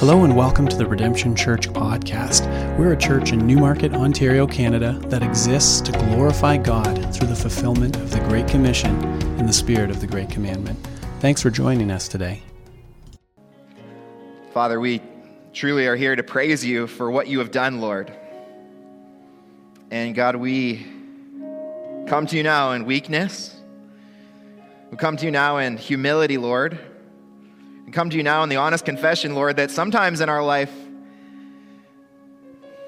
Hello and welcome to the Redemption Church podcast. We're a church in Newmarket, Ontario, Canada that exists to glorify God through the fulfillment of the Great Commission in the spirit of the Great Commandment. Thanks for joining us today. Father, we truly are here to praise you for what you have done, Lord. And God, we come to you now in weakness. We come to you now in humility, Lord and come to you now in the honest confession, Lord, that sometimes in our life,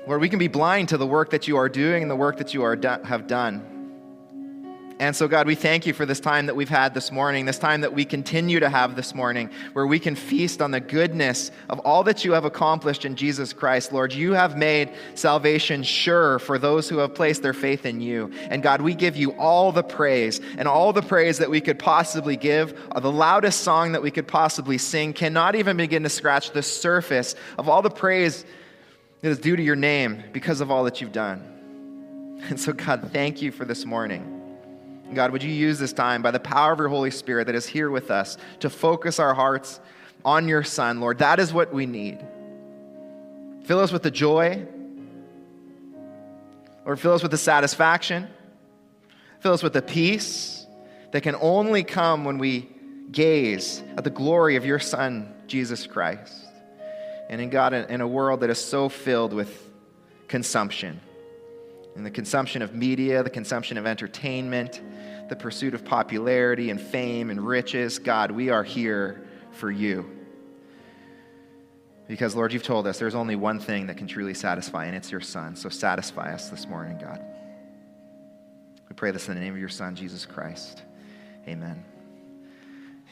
Lord, we can be blind to the work that you are doing and the work that you are do- have done. And so, God, we thank you for this time that we've had this morning, this time that we continue to have this morning, where we can feast on the goodness of all that you have accomplished in Jesus Christ. Lord, you have made salvation sure for those who have placed their faith in you. And God, we give you all the praise, and all the praise that we could possibly give, uh, the loudest song that we could possibly sing, cannot even begin to scratch the surface of all the praise that is due to your name because of all that you've done. And so, God, thank you for this morning. God, would you use this time by the power of your Holy Spirit that is here with us to focus our hearts on your Son, Lord? That is what we need. Fill us with the joy, or fill us with the satisfaction, fill us with the peace that can only come when we gaze at the glory of your Son, Jesus Christ. And in God, in a world that is so filled with consumption, in the consumption of media, the consumption of entertainment, the pursuit of popularity and fame and riches. God, we are here for you. Because, Lord, you've told us there's only one thing that can truly satisfy, and it's your Son. So satisfy us this morning, God. We pray this in the name of your Son, Jesus Christ. Amen.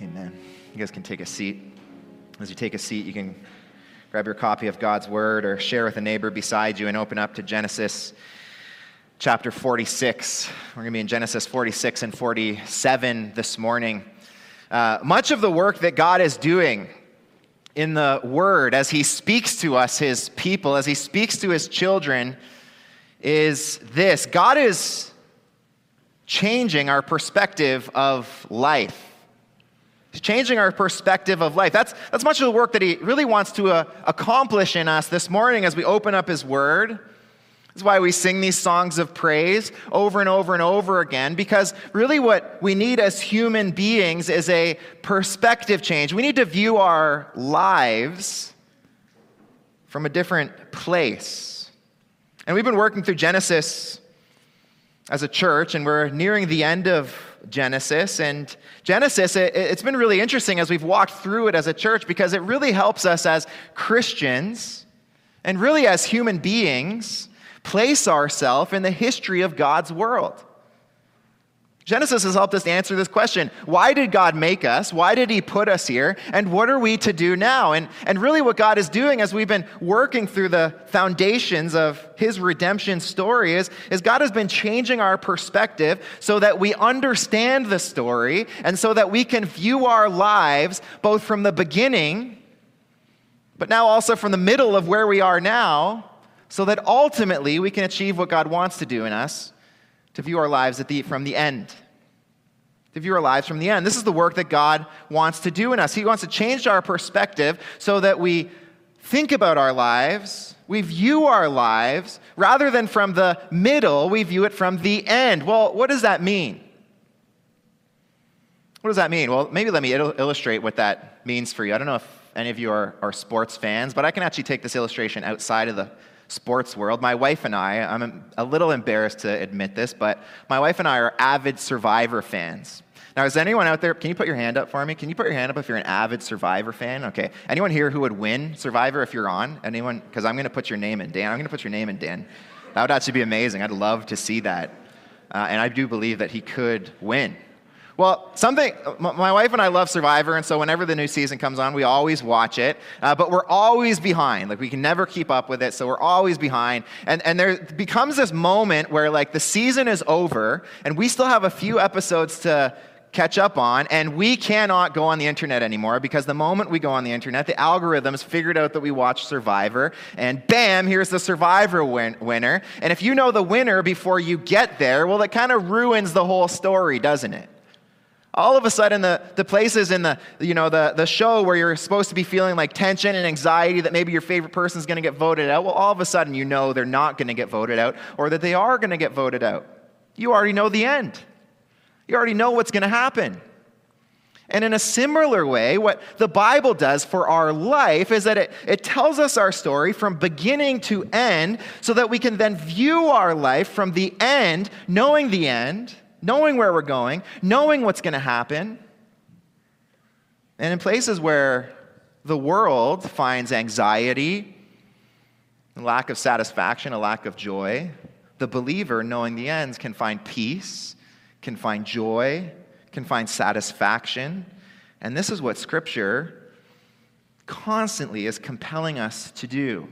Amen. You guys can take a seat. As you take a seat, you can grab your copy of God's Word or share with a neighbor beside you and open up to Genesis chapter 46. We're going to be in Genesis 46 and 47 this morning. Uh, much of the work that God is doing in the Word as He speaks to us, His people, as He speaks to His children, is this God is changing our perspective of life. He's changing our perspective of life. That's, that's much of the work that He really wants to uh, accomplish in us this morning as we open up His Word. That's why we sing these songs of praise over and over and over again, because really what we need as human beings is a perspective change. We need to view our lives from a different place. And we've been working through Genesis as a church, and we're nearing the end of Genesis. And Genesis, it, has been really interesting as we've walked through it as a church because it really helps us as Christians and really as human beings place ourselves in the history of God's world. Genesis has helped us answer this question Why did God make us? Why did He put us here? And what are we to do now? And, and really, what God is doing as we've been working through the foundations of His redemption story is, is God has been changing our perspective so that we understand the story and so that we can view our lives both from the beginning, but now also from the middle of where we are now so that ultimately we can achieve what God wants to do in us to view our lives the, from the end. To view our lives from the end. This is the work that God wants to do in us. He wants to change our perspective so that we think about our lives, we view our lives, rather than from the middle, we view it from the end. Well, what does that mean? What does that mean? Well, maybe let me il- illustrate what that means for you. I don't know if any of you are, are sports fans, but I can actually take this illustration outside of the sports world. My wife and I, I'm a little embarrassed to admit this, but my wife and I are avid Survivor fans. Now, is anyone out there? Can you put your hand up for me? Can you put your hand up if you're an avid Survivor fan? Okay. Anyone here who would win Survivor if you're on? Anyone? Because I'm going to put your name in. Dan, I'm going to put your name in, Dan. That would actually be amazing. I'd love to see that. Uh, and I do believe that he could win. Well, something, my wife and I love Survivor, and so whenever the new season comes on, we always watch it, uh, but we're always behind. Like, we can never keep up with it, so we're always behind. And, and there becomes this moment where, like, the season is over, and we still have a few episodes to catch up on, and we cannot go on the internet anymore because the moment we go on the internet, the algorithms figured out that we watch Survivor, and bam, here's the Survivor win- winner. And if you know the winner before you get there, well, it kind of ruins the whole story, doesn't it? All of a sudden, the, the places in the, you know, the, the show where you're supposed to be feeling like tension and anxiety that maybe your favorite person is going to get voted out, well, all of a sudden you know they're not going to get voted out or that they are going to get voted out. You already know the end. You already know what's going to happen. And in a similar way, what the Bible does for our life is that it, it tells us our story from beginning to end so that we can then view our life from the end, knowing the end, knowing where we're going, knowing what's going to happen. And in places where the world finds anxiety, lack of satisfaction, a lack of joy, the believer, knowing the ends, can find peace, can find joy, can find satisfaction. And this is what Scripture constantly is compelling us to do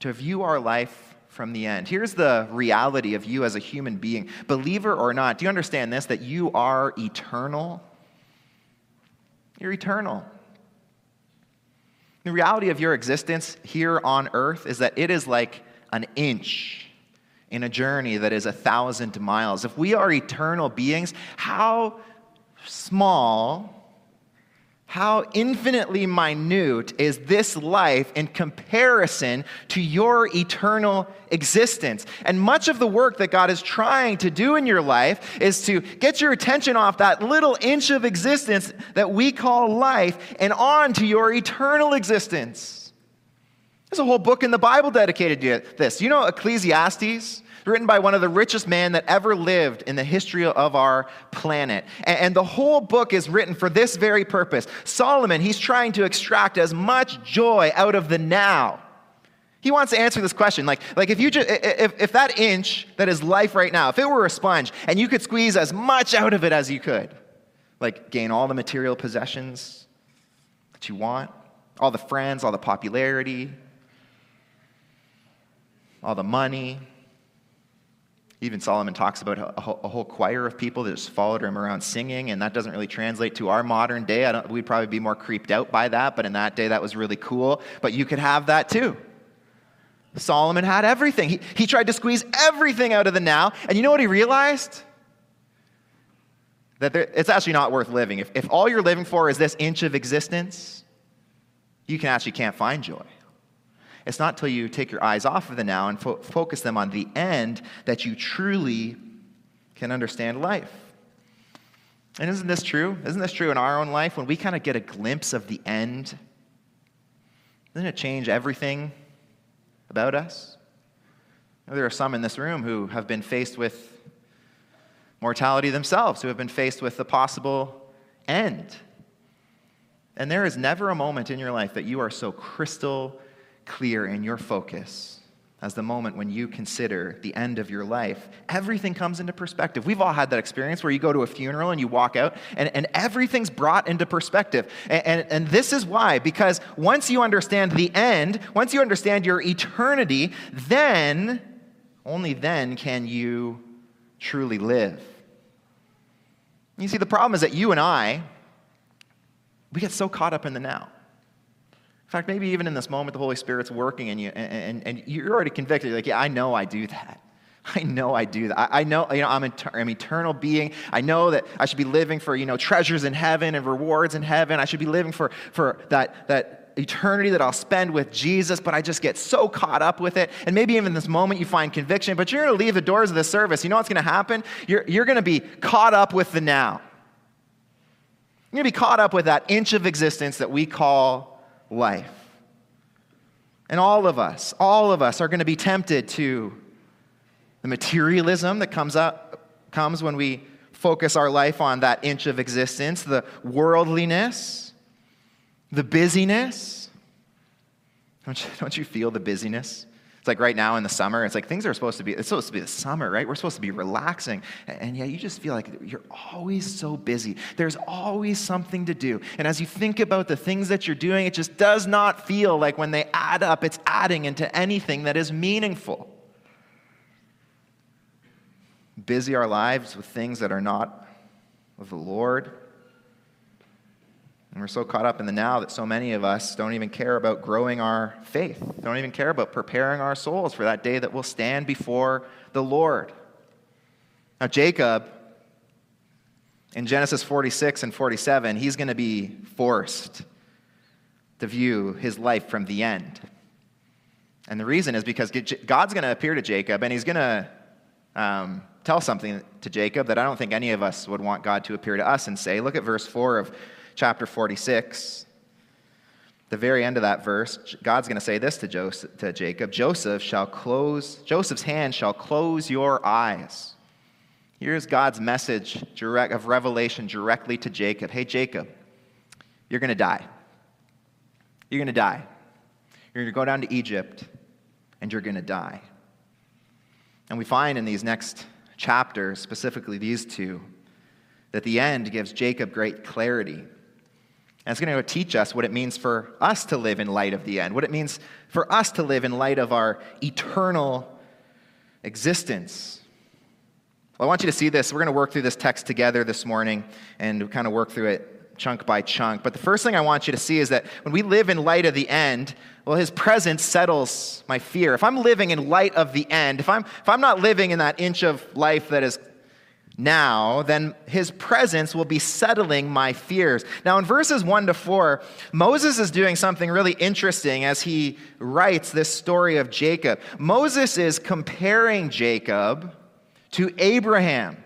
to view our life from the end. Here's the reality of you as a human being, believer or not. Do you understand this? That you are eternal? You're eternal. The reality of your existence here on earth is that it is like an inch in a journey that is a thousand miles. If we are eternal beings, how small, how infinitely minute is this life in comparison to your eternal existence? And much of the work that God is trying to do in your life is to get your attention off that little inch of existence that we call life and on to your eternal existence. There's a whole book in the Bible dedicated to this. You know Ecclesiastes? Written by one of the richest men that ever lived in the history of our planet. And the whole book is written for this very purpose. Solomon, he's trying to extract as much joy out of the now. He wants to answer this question. Like, like if, you just, if, if that inch that is life right now, if it were a sponge and you could squeeze as much out of it as you could, like gain all the material possessions that you want, all the friends, all the popularity, all the money. Even Solomon talks about a whole, choir of people that just followed him around singing, and that doesn't really translate to our modern day. we'd probably be more creeped out by that, but in that day, that was really cool. But you could have that too. Solomon had everything. He, he tried to squeeze everything out of the now, and you know what he realized? That there, it's actually not worth living. If, if all you're living for is this inch of existence, you can actually can't find joy. It's not until you take your eyes off of the now and fo- focus them on the end that you truly can understand life. And isn't this true? Isn't this true in our own life? When we kind of get a glimpse of the end, doesn't it change everything about us? There are some in this room who have been faced with mortality themselves, who have been faced with the possible end. And there is never a moment in your life that you are so crystal clear in your focus as the moment when you consider the end of your life, everything comes into perspective. We've all had that experience where you go to a funeral and you walk out and, and everything's brought into perspective. And, and, and this is why, because once you understand the end, once you understand your eternity, then, only then can you truly live. You see, the problem is that you and I, we get so caught up in the now. In fact, maybe even in this moment, the Holy Spirit's working and, you, and, and, and you're already convicted. You're like, yeah, I know I do that. I know I do that. I, I know, you know, I'm an I'm eternal being. I know that I should be living for, you know, treasures in heaven and rewards in heaven. I should be living for, for that, that eternity that I'll spend with Jesus, but I just get so caught up with it. And maybe even in this moment you find conviction, but you're going to leave the doors of the service. You know what's going to happen? You're, you're going to be caught up with the now. You're going to be caught up with that inch of existence that we call life. And all of us, all of us are going to be tempted to the materialism that comes up comes when we focus our life on that inch of existence, the worldliness, the busyness. Don't you, don't you feel the busyness? Like right now in the summer, it's like things are supposed to be, it's supposed to be the summer, right? We're supposed to be relaxing. And yet you just feel like you're always so busy. There's always something to do. And as you think about the things that you're doing, it just does not feel like when they add up, it's adding into anything that is meaningful. Busy our lives with things that are not of the Lord. And we're so caught up in the now that so many of us don't even care about growing our faith, don't even care about preparing our souls for that day that we'll stand before the Lord. Now, Jacob, In Genesis 46 and 47, he's going to be forced to view his life from the end. And the reason is because God's going to appear to Jacob and he's going to um, tell something to Jacob that I don't think any of us would want God to appear to us and say. Look at verse 4 of chapter 46. The very end of that verse, God's going to say this to, Joseph, to Jacob Joseph shall close, Joseph's hand shall close your eyes. Here's God's message direct, of revelation directly to Jacob Hey, Jacob, you're going to die. You're going to die. You're going to go down to Egypt and you're going to die. And we find in these next chapters, specifically these two, that the end gives Jacob great clarity. And it's going to teach us what it means for us to live in light of the end, what it means for us to live in light of our eternal existence. Well, I want you to see this. We're going to work through this text together this morning and kind of work through it chunk by chunk. But the first thing I want you to see is that when we live in light of the end, well, his presence settles my fear. If I'm living in light of the end, if I'm, if I'm not living in that inch of life that is now, then his presence will be settling my fears. Now, in verses 1 to 4, Moses is doing something really interesting as he writes this story of Jacob. Moses is comparing Jacob to Abraham.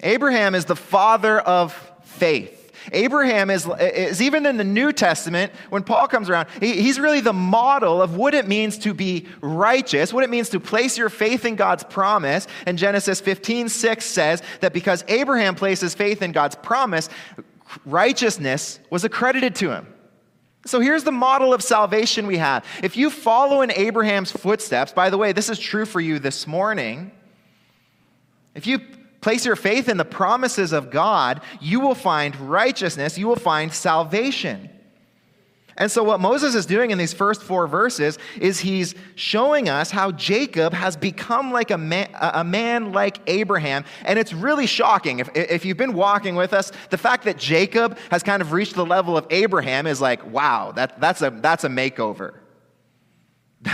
Abraham is the father of faith. Abraham is, is even in the New Testament, when Paul comes around, he, he's really the model of what it means to be righteous, what it means to place your faith in God's promise. And Genesis 15, 6 says that because Abraham places faith in God's promise, righteousness was accredited to him. So here's the model of salvation we have. If you follow in Abraham's footsteps, by the way, this is true for you this morning. If you place your faith in the promises of God, you will find righteousness, you will find salvation. And so, what Moses is doing in these first four verses is he's showing us how Jacob has become like a man, a man like Abraham. And it's really shocking. If, if you've been walking with us, the fact that Jacob has kind of reached the level of Abraham is like, wow, that, that's, a, that's a makeover.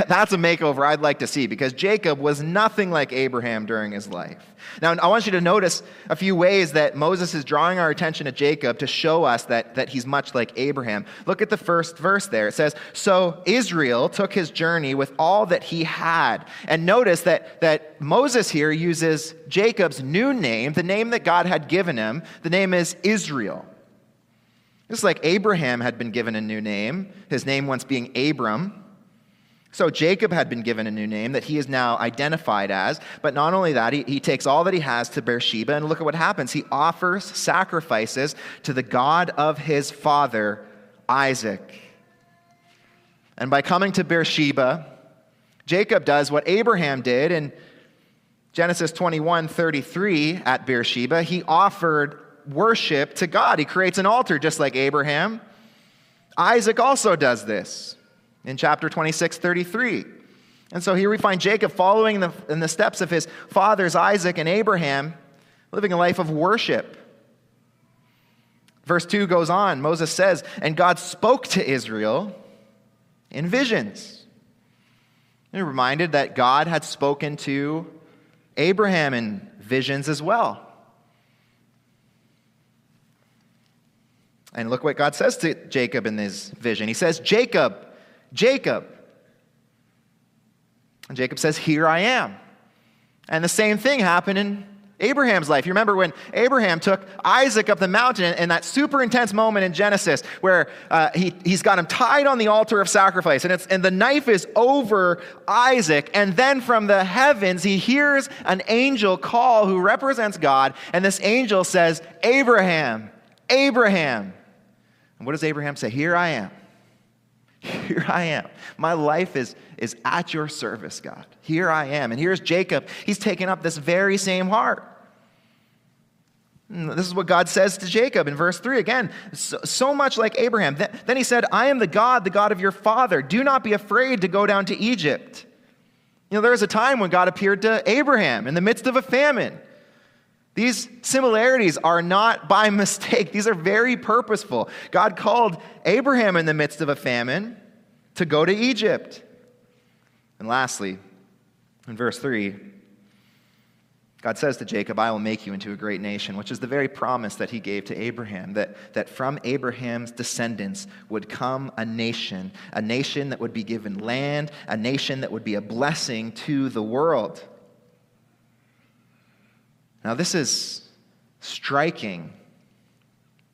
That's a makeover I'd like to see because Jacob was nothing like Abraham during his life. Now, I want you to notice a few ways that Moses is drawing our attention to Jacob to show us that, that he's much like Abraham. Look at the first verse there. It says, So Israel took his journey with all that he had. And notice that, that Moses here uses Jacob's new name, the name that God had given him. The name is Israel. Just like Abraham had been given a new name, his name once being Abram. So Jacob had been given a new name that he is now identified as. But not only that, he, he takes all that he has to Beersheba, and look at what happens. He offers sacrifices to the God of his father, Isaac. And by coming to Beersheba, Jacob does what Abraham did in Genesis 21 33 at Beersheba. He offered worship to God. He creates an altar just like Abraham. Isaac also does this in chapter 26, 33. And so here we find Jacob following in the, in the steps of his fathers, Isaac and Abraham, living a life of worship. Verse 2 goes on. Moses says, And God spoke to Israel in visions. You're reminded that God had spoken to Abraham in visions as well. And look what God says to Jacob in this vision. He says, Jacob, Jacob. And Jacob says, Here I am. And the same thing happened in Abraham's life. You remember when Abraham took Isaac up the mountain in that super intense moment in Genesis where uh, he, he's got him tied on the altar of sacrifice and, it's, and the knife is over Isaac. And then from the heavens, he hears an angel call who represents God. And this angel says, Abraham, Abraham. And what does Abraham say? Here I am. Here I am. My life is, is at your service, God. Here I am. And here's Jacob. He's taken up this very same heart. This is what God says to Jacob in verse 3 again, so, so much like Abraham. Then, then he said, I am the God, the God of your father. Do not be afraid to go down to Egypt. You know, there was a time when God appeared to Abraham in the midst of a famine. These similarities are not by mistake, these are very purposeful. God called Abraham in the midst of a famine to go to Egypt. And lastly, in verse 3, God says to Jacob, I will make you into a great nation, which is the very promise that he gave to Abraham, that, that from Abraham's descendants would come a nation, a nation that would be given land, a nation that would be a blessing to the world. Now, this is striking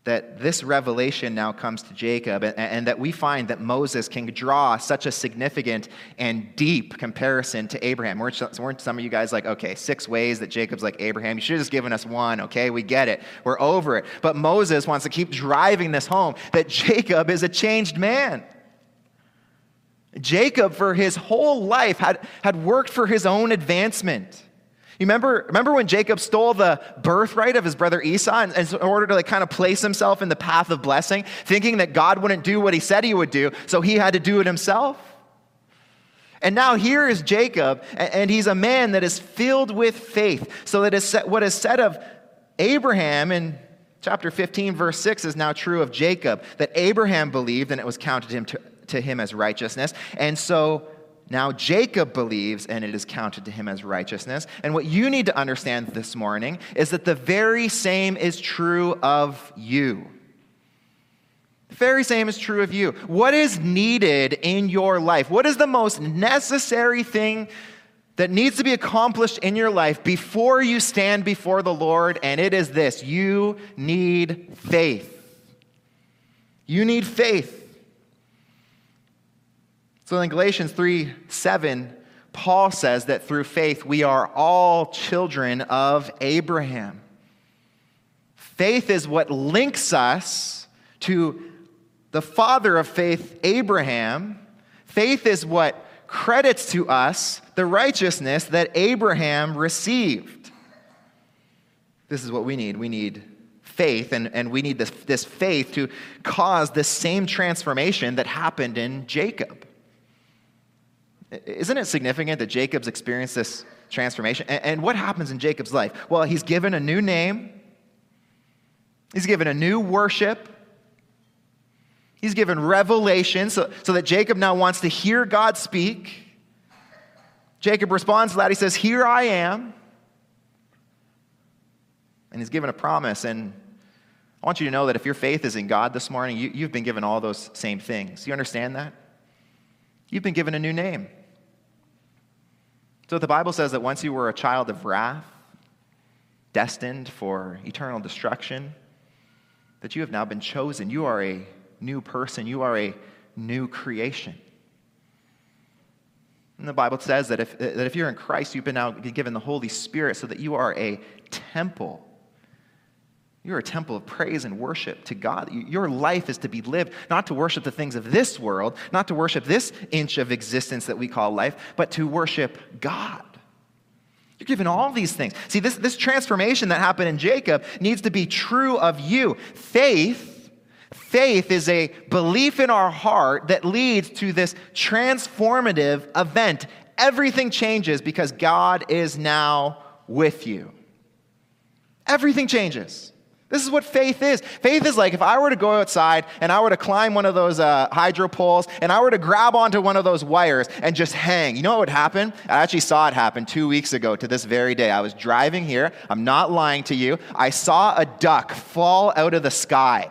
that this revelation now comes to Jacob, and, and, that we find that Moses can draw such a significant and deep comparison to Abraham. Weren't, weren't some of you guys like, okay, six ways that Jacob's like Abraham? You should have just given us one, okay? We get it. We're over it. But Moses wants to keep driving this home that Jacob is a changed man. Jacob, for his whole life, had, had worked for his own advancement. You remember, remember when Jacob stole the birthright of his brother Esau in, in order to like kind of place himself in the path of blessing, thinking that God wouldn't do what he said he would do, so he had to do it himself? And now here is Jacob, and he's a man that is filled with faith. So that what is said of Abraham in chapter 15, verse 6, is now true of Jacob, that Abraham believed and it was counted him to, to him as righteousness. And so now Jacob believes, and it is counted to him as righteousness. And what you need to understand this morning is that the very same is true of you. The very same is true of you. What is needed in your life? What is the most necessary thing that needs to be accomplished in your life before you stand before the Lord? And it is this you need faith. You need faith. So in Galatians 3 7, Paul says that through faith we are all children of Abraham. Faith is what links us to the father of faith, Abraham. Faith is what credits to us the righteousness that Abraham received. This is what we need. We need faith, and, and we need this, this faith to cause the same transformation that happened in Jacob. Isn't it significant that Jacob's experienced this transformation? And what happens in Jacob's life? Well, he's given a new name, he's given a new worship, he's given revelation so, so that Jacob now wants to hear God speak. Jacob responds to that. He says, Here I am. And he's given a promise. And I want you to know that if your faith is in God this morning, you, you've been given all those same things. You understand that? You've been given a new name. So the Bible says that once you were a child of wrath, destined for eternal destruction, that you have now been chosen. You are a new person, you are a new creation. And the Bible says that if, that if you're in Christ, you've been now given the Holy Spirit so that you are a temple you're a temple of praise and worship to God. Your life is to be lived not to worship the things of this world, not to worship this inch of existence that we call life, but to worship God. You're given all these things. See, this, this transformation that happened in Jacob needs to be true of you. Faith, faith is a belief in our heart that leads to this transformative event. Everything changes because God is now with you. Everything changes. This is what faith is. Faith is like if I were to go outside and I were to climb one of those uh, hydro poles and I were to grab onto one of those wires and just hang. You know what would happen? I actually saw it happen two weeks ago to this very day. I was driving here. I'm not lying to you. I saw a duck fall out of the sky,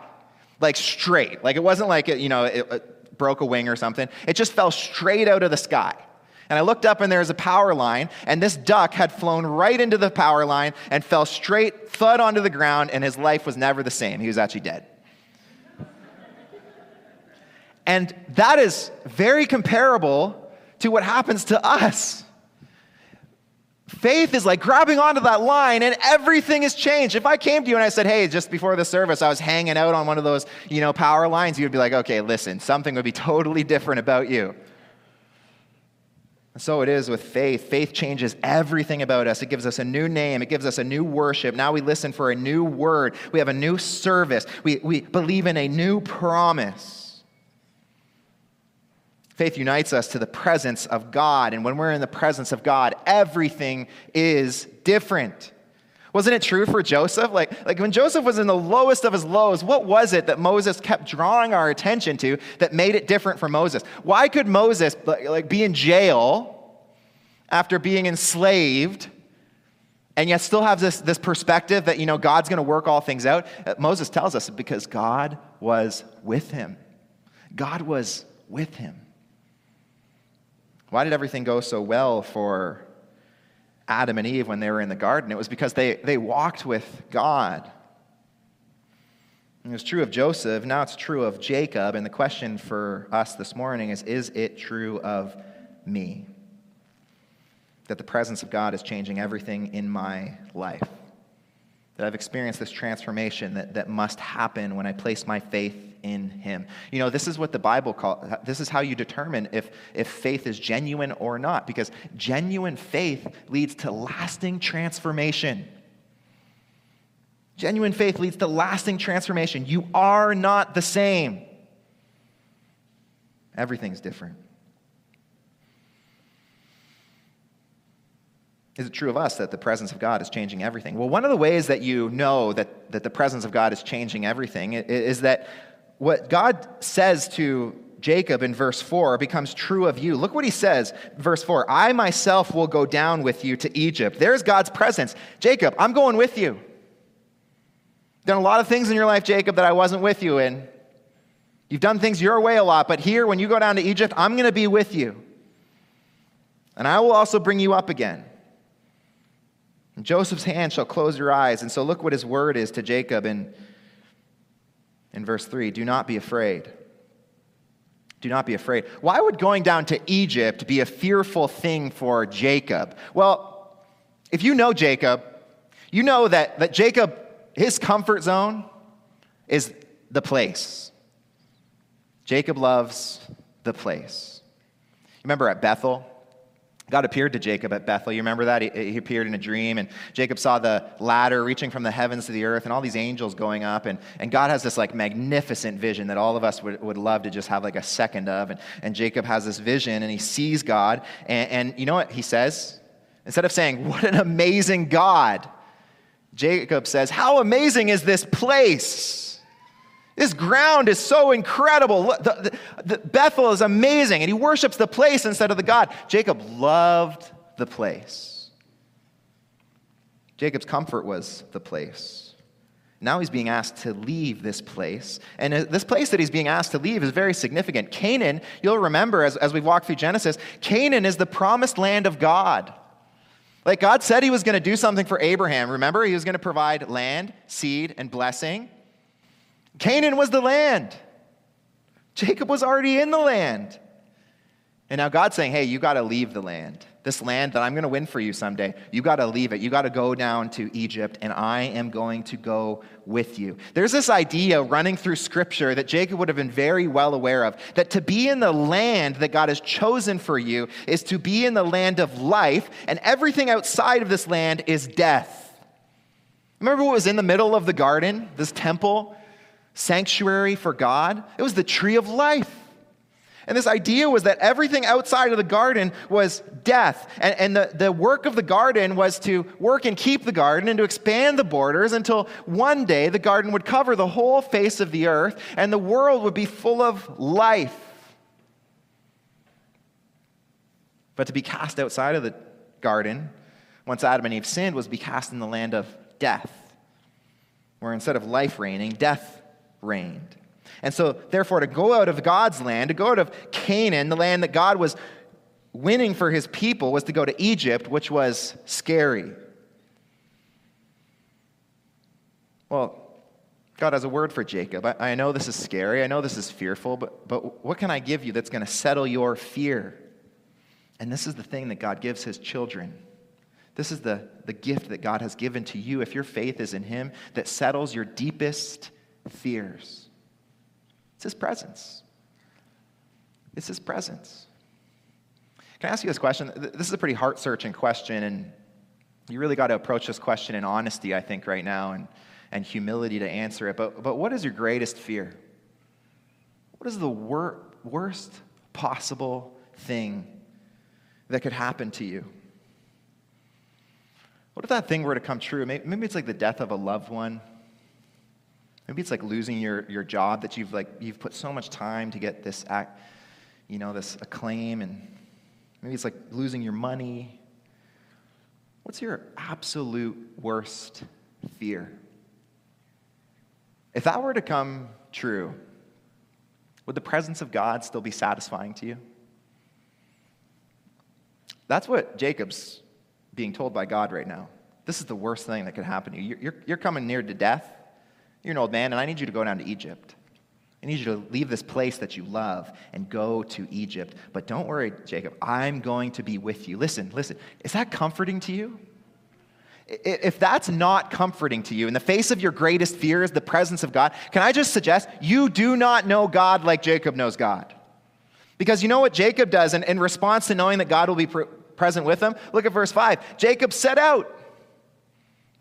like straight. Like it wasn't like it, you know, it, it broke a wing or something. It just fell straight out of the sky. And I looked up and there was a power line, and this duck had flown right into the power line and fell straight, thud onto the ground, and his life was never the same. He was actually dead. and that is very comparable to what happens to us. Faith is like grabbing onto that line and everything has changed. If I came to you and I said, hey, just before the service, I was hanging out on one of those, you know, power lines, you'd be like, okay, listen, something would be totally different about you. And so it is with faith. Faith changes everything about us. It gives us a new name, it gives us a new worship. Now we listen for a new word, we have a new service, we, we believe in a new promise. Faith unites us to the presence of God. And when we're in the presence of God, everything is different. Wasn't it true for Joseph? Like, like when Joseph was in the lowest of his lows, what was it that Moses kept drawing our attention to that made it different for Moses? Why could Moses like, be in jail after being enslaved and yet still have this, this perspective that, you know, God's going to work all things out? Uh, Moses tells us because God was with him. God was with him. Why did everything go so well for Adam and Eve when they were in the garden? It was because they, they walked with God. It was true of Joseph, now it's true of Jacob. And the question for us this morning is Is it true of me? That the presence of God is changing everything in my life. That I've experienced this transformation that, that must happen when I place my faith in Him. You know, this is what the Bible calls, this is how you determine if, if faith is genuine or not, because genuine faith leads to lasting transformation. Genuine faith leads to lasting transformation. You are not the same. Everything's different. Is it true of us that the presence of God is changing everything? Well, one of the ways that you know that, that the presence of God is changing everything is that what God says to Jacob in verse 4 becomes true of you. Look what he says, verse 4 I myself will go down with you to Egypt. There's God's presence. Jacob, I'm going with you. Done a lot of things in your life, Jacob, that I wasn't with you in. You've done things your way a lot, but here, when you go down to Egypt, I'm going to be with you. And I will also bring you up again. And Joseph's hand shall close your eyes. And so look what his word is to Jacob in, in verse 3 Do not be afraid. Do not be afraid. Why would going down to Egypt be a fearful thing for Jacob? Well, if you know Jacob, you know that, that Jacob his comfort zone is the place. Jacob loves the place. Remember at Bethel? God appeared to Jacob at Bethel. You remember that? He, he, appeared in a dream, and Jacob saw the ladder reaching from the heavens to the earth and all these angels going up. And, and God has this like magnificent vision that all of us would, would love to just have like a second of. And, and Jacob has this vision, and he sees God. And, and you know what he says? Instead of saying, What an amazing God, Jacob says, How amazing is this place! This ground is so incredible. The, the, the Bethel is amazing. And he worships the place instead of the God. Jacob loved the place. Jacob's comfort was the place. Now he's being asked to leave this place. And uh, this place that he's being asked to leave is very significant. Canaan, you'll remember as, as we walk through Genesis, Canaan is the promised land of God. Like God said he was going to do something for Abraham. Remember, he was going to provide land, seed, and blessing. Canaan was the land. Jacob was already in the land. And now God's saying, hey, you got to leave the land. This land that I'm going to win for you someday, you got to leave it. You got to go down to Egypt, and I am going to go with you. There's this idea running through Scripture that Jacob would have been very well aware of that to be in the land that God has chosen for you is to be in the land of life, and everything outside of this land is death. Remember what was in the middle of the garden, this temple, sanctuary for God? It was the tree of life. And this idea was that everything outside of the garden was death. And, and the, the work of the garden was to work and keep the garden and to expand the borders until one day the garden would cover the whole face of the earth and the world would be full of life. But to be cast outside of the garden, once Adam and Eve sinned, was to be cast in the land of death, where instead of life reigning, death reigned. And so, therefore, to go out of God's land, to go out of Canaan, the land that God was winning for his people, was to go to Egypt, which was scary. Well, God has a word for Jacob. I, I know this is scary. I know this is fearful, but, but what can I give you that's going to settle your fear? And this is the thing that God gives his children. This is the, the gift that God has given to you if your faith is in him that settles your deepest fears. It's His presence. It's His presence. Can I ask you this question? This is a pretty heart searching question, and you really got to approach this question in honesty, I think, right now, and, and humility to answer it. But, but what is your greatest fear? What is the wor- worst possible thing that could happen to you? What if that thing were to come true? Maybe it's like the death of a loved one Maybe it's like losing your, your job that you've like you've put so much time to get this act, you know, this acclaim, and maybe it's like losing your money. What's your absolute worst fear? If that were to come true, would the presence of God still be satisfying to you? That's what Jacob's being told by God right now. This is the worst thing that could happen to you. You're, you're, you're coming near to death. You're an old man, and I need you to go down to Egypt. I need you to leave this place that you love and go to Egypt. But don't worry, Jacob, I'm going to be with you. Listen, listen. Is that comforting to you? If that's not comforting to you, in the face of your greatest fears, the presence of God, can I just suggest you do not know God like Jacob knows God? Because you know what Jacob does in, in response to knowing that God will be pre- present with him? Look at verse 5. Jacob set out.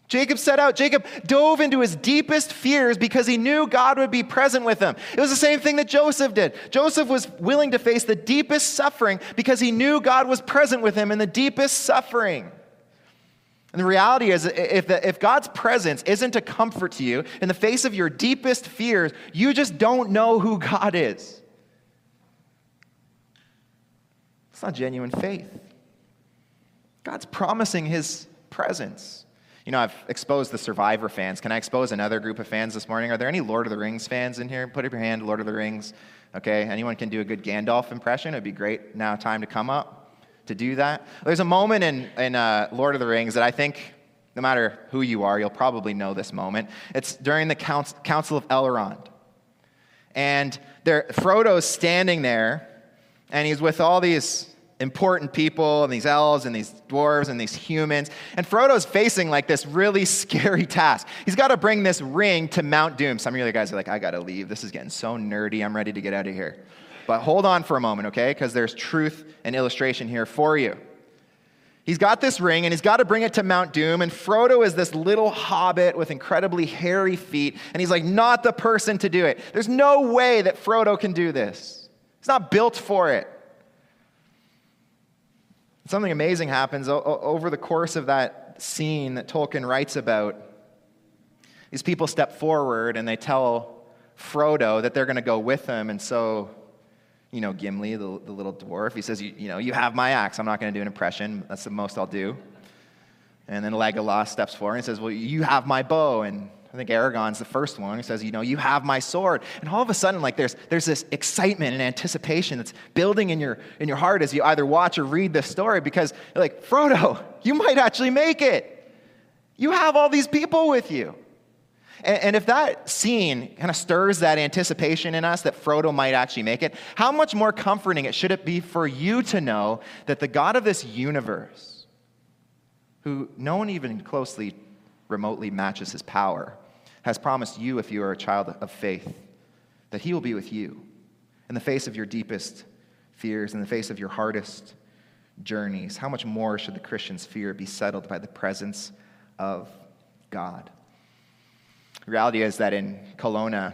Jacob set out. Jacob dove into his deepest fears because he knew God would be present with him. It was the same thing that Joseph did. Joseph was willing to face the deepest suffering because he knew God was present with him in the deepest suffering. And the reality is, if, the, if God's presence isn't a comfort to you in the face of your deepest fears, you just don't know who God is. It's not genuine faith. God's promising his presence. You know, I've exposed the Survivor fans. Can I expose another group of fans this morning? Are there any Lord of the Rings fans in here? Put up your hand, Lord of the Rings. Okay, anyone can do a good Gandalf impression? It'd be great now, time to come up to do that. There's a moment in, in uh, Lord of the Rings that I think, no matter who you are, you'll probably know this moment. It's during the Council of Elrond. And there, Frodo's standing there, and he's with all these important people and these elves and these dwarves and these humans. And Frodo's facing like this really scary task. He's got to bring this ring to Mount Doom. Some of you other guys are like, I got to leave. This is getting so nerdy. I'm ready to get out of here. But hold on for a moment, okay? Because there's truth and illustration here for you. He's got this ring and he's got to bring it to Mount Doom. And Frodo is this little hobbit with incredibly hairy feet. And he's like, not the person to do it. There's no way that Frodo can do this. He's not built for it. Something amazing happens over the course of that scene that Tolkien writes about. These people step forward and they tell Frodo that they're going to go with him. And so, you know, Gimli, the, the little dwarf, he says, you, you know, you have my axe. I'm not going to do an impression. That's the most I'll do. And then Legolas steps forward and says, Well, you have my bow. And I think Aragorn's the first one. He says, you know, you have my sword. And all of a sudden, like there's, there's this excitement and anticipation that's building in your, in your heart as you either watch or read this story because like, Frodo, you might actually make it. You have all these people with you. And, and if that scene kind of stirs that anticipation in us that Frodo might actually make it, how much more comforting it should it be for you to know that the God of this universe, who no one even closely remotely matches his power, has promised you, if you are a child of faith, that he will be with you in the face of your deepest fears, in the face of your hardest journeys. How much more should the Christian's fear be settled by the presence of God? The reality is that in Kelowna,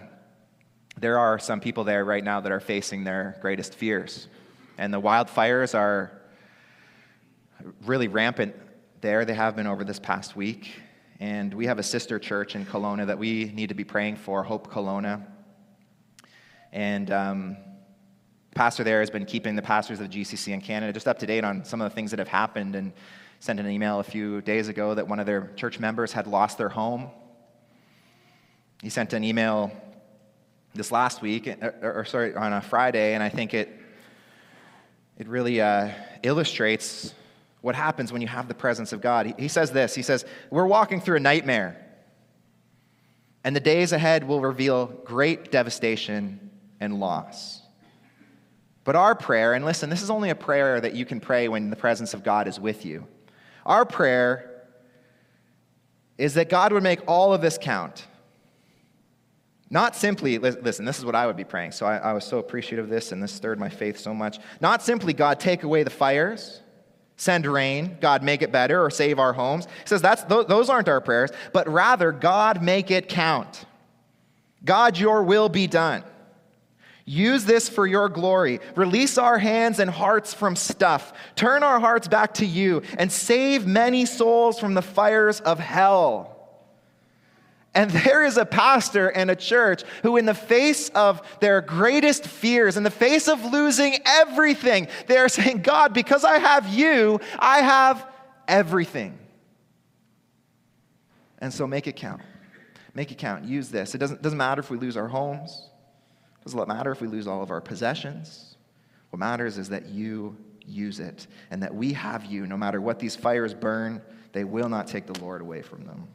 there are some people there right now that are facing their greatest fears. And the wildfires are really rampant there. They have been over this past week. And we have a sister church in Kelowna that we need to be praying for, Hope Kelowna. And um, pastor there has been keeping the pastors of GCC in Canada just up to date on some of the things that have happened and sent an email a few days ago that one of their church members had lost their home. He sent an email this last week, or, or sorry, on a Friday, and I think it, it really uh, illustrates what happens when you have the presence of God. He, says this He says, We're walking through a nightmare, and the days ahead will reveal great devastation and loss. But our prayer, and listen, this is only a prayer that you can pray when the presence of God is with you. Our prayer is that God would make all of this count. Not simply, listen, this is what I would be praying. So I, I was so appreciative of this, and this stirred my faith so much. Not simply, God, take away the fires send rain, God make it better, or save our homes. He says that's, those aren't our prayers, but rather, God make it count. God, your will be done. Use this for your glory. Release our hands and hearts from stuff. Turn our hearts back to you and save many souls from the fires of hell. And there is a pastor and a church who, in the face of their greatest fears, in the face of losing everything, they are saying, God, because I have you, I have everything. And so make it count. Make it count. Use this. It doesn't, doesn't matter if we lose our homes, it doesn't matter if we lose all of our possessions. What matters is that you use it and that we have you. No matter what these fires burn, they will not take the Lord away from them.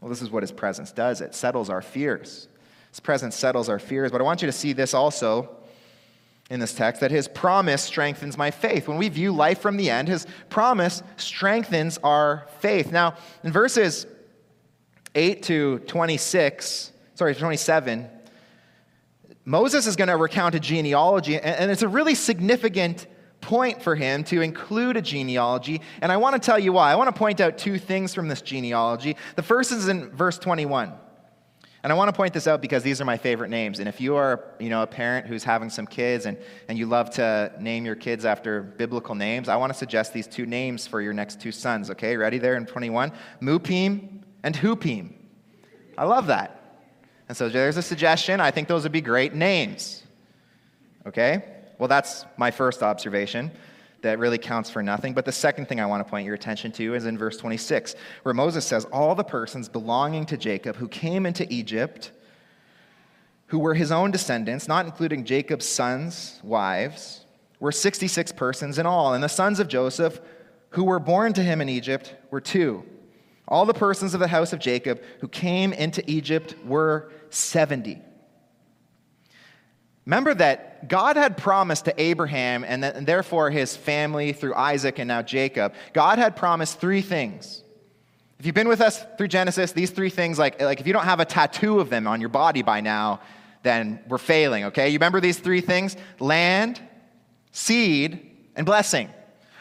Well, this is what his presence does it settles our fears. His presence settles our fears. But I want you to see this also in this text that his promise strengthens my faith. When we view life from the end, his promise strengthens our faith. Now, in verses 8 to 26, sorry, 27, Moses is going to recount a genealogy, and it's a really significant point for him to include a genealogy. And I want to tell you why. I want to point out two things from this genealogy. The first is in verse 21. And I want to point this out because these are my favorite names. And if you are, you know, a parent who's having some kids and, and you love to name your kids after biblical names, I want to suggest these two names for your next two sons, okay? Ready there in 21? Muppim and Huppim. I love that. And so there's a suggestion. I think those would be great names. Okay? Well, that's my first observation that really counts for nothing. But the second thing I want to point your attention to is in verse 26, where Moses says, All the persons belonging to Jacob who came into Egypt, who were his own descendants, not including Jacob's sons' wives, were 66 persons in all. And the sons of Joseph who were born to him in Egypt were two. All the persons of the house of Jacob who came into Egypt were 70. Remember that God had promised to Abraham and, and therefore his family through Isaac and now Jacob, God had promised three things. If you've been with us through Genesis, these three things, like, like if you don't have a tattoo of them on your body by now, then we're failing, okay? You remember these three things? Land, seed, and blessing.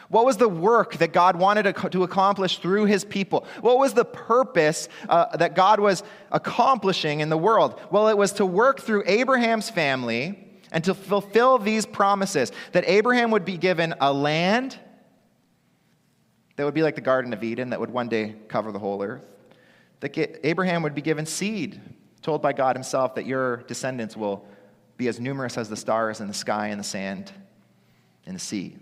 What was the work that God wanted to accomplish through his people? What was the purpose uh, that God was accomplishing in the world? Well, it was to work through Abraham's family and to fulfill these promises that Abraham would be given a land that would be like the Garden of Eden that would one day cover the whole earth. That Abraham would be given seed, told by God himself that your descendants will be as numerous as the stars in the sky and the sand in the sea.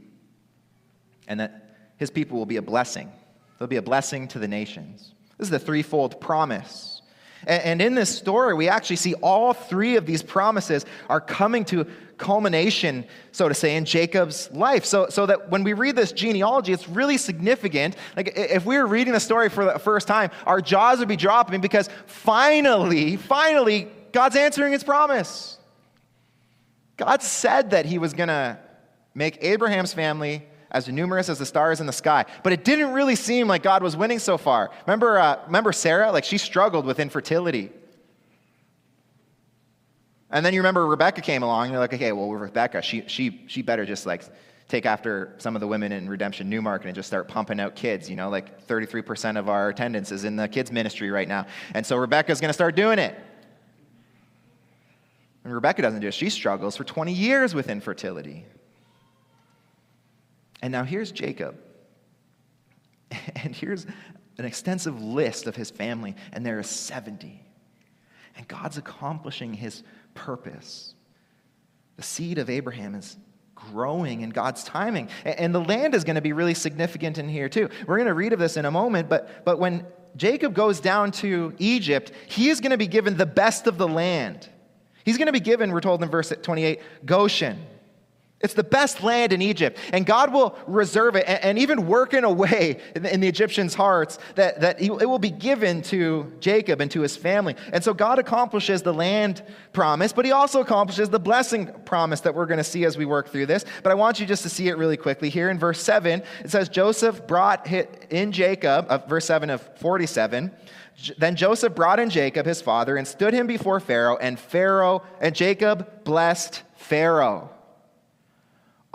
And that his people will be a blessing. They'll be a blessing to the nations. This is the threefold promise and in this story, we actually see all three of these promises are coming to culmination, so to say, in Jacob's life. So, so that when we read this genealogy, it's really significant. Like if we were reading the story for the first time, our jaws would be dropping because finally, finally, God's answering his promise. God said that he was going to make Abraham's family as numerous as the stars in the sky. But it didn't really seem like God was winning so far. Remember, uh, remember Sarah? Like she struggled with infertility. And then you remember Rebecca came along, and you're like, okay, well, Rebecca, she, she, she better just like take after some of the women in Redemption Newmarket and just start pumping out kids. You know, like 33% of our attendance is in the kids' ministry right now. And so Rebecca's going to start doing it. And Rebecca doesn't do it. She struggles for 20 years with infertility. And now here's Jacob. And here's an extensive list of his family, and there are 70. And God's accomplishing his purpose. The seed of Abraham is growing in God's timing. And the land is going to be really significant in here, too. We're going to read of this in a moment, but, but when Jacob goes down to Egypt, he is going to be given the best of the land. He's going to be given, we're told in verse 28, Goshen. It's the best land in Egypt. And God will reserve it and, even work in a way in the, Egyptians' hearts that, that it will be given to Jacob and to his family. And so God accomplishes the land promise, but he also accomplishes the blessing promise that we're going to see as we work through this. But I want you just to see it really quickly. Here in verse 7, it says, Joseph brought in Jacob, uh, verse 7 of 47. Then Joseph brought in Jacob, his father, and stood him before Pharaoh, and Pharaoh and Jacob blessed Pharaoh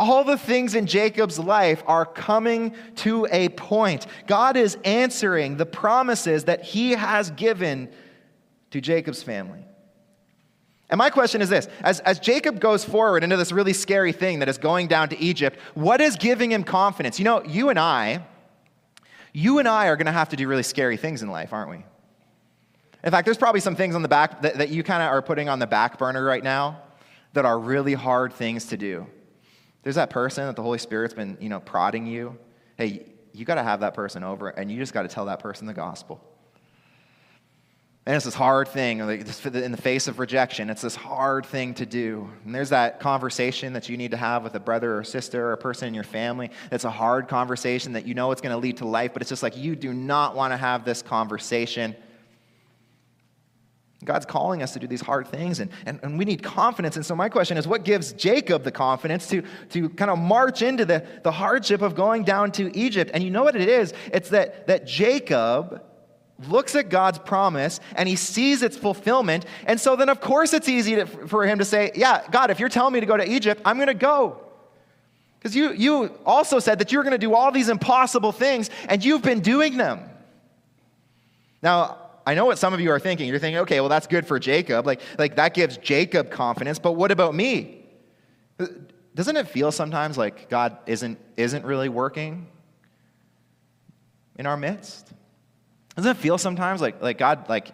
all the things in Jacob's life are coming to a point. God is answering the promises that he has given to Jacob's family. And my question is this as, as Jacob goes forward into this really scary thing that is going down to Egypt, what is giving him confidence? You know, you and I, you and I are going to have to do really scary things in life, aren't we? In fact, there's probably some things on the back that, that you kind of are putting on the back burner right now that are really hard things to do. There's that person that the Holy Spirit's been, you know, prodding you. Hey, you got to have that person over, and you just got to tell that person the gospel. And it's this hard thing, in the face of rejection. It's this hard thing to do. And there's that conversation that you need to have with a brother or sister or a person in your family. That's a hard conversation that you know it's going to lead to life, but it's just like you do not want to have this conversation. God's calling us to do these hard things, and, and, and we need confidence. And so, my question is what gives Jacob the confidence to, to kind of march into the, the hardship of going down to Egypt? And you know what it is? It's that, that Jacob looks at God's promise and he sees its fulfillment. And so then, of course, it's easy to, for him to say, Yeah, God, if you're telling me to go to Egypt, I'm going to go. Because you, you also said that you're going to do all these impossible things, and you've been doing them. Now, I know what some of you are thinking. You're thinking, okay, well, that's good for Jacob. Like, like that gives Jacob confidence, but what about me? Uh, doesn't it feel sometimes like God isn't, isn't really working in our midst? Doesn't it feel sometimes like, like God, like,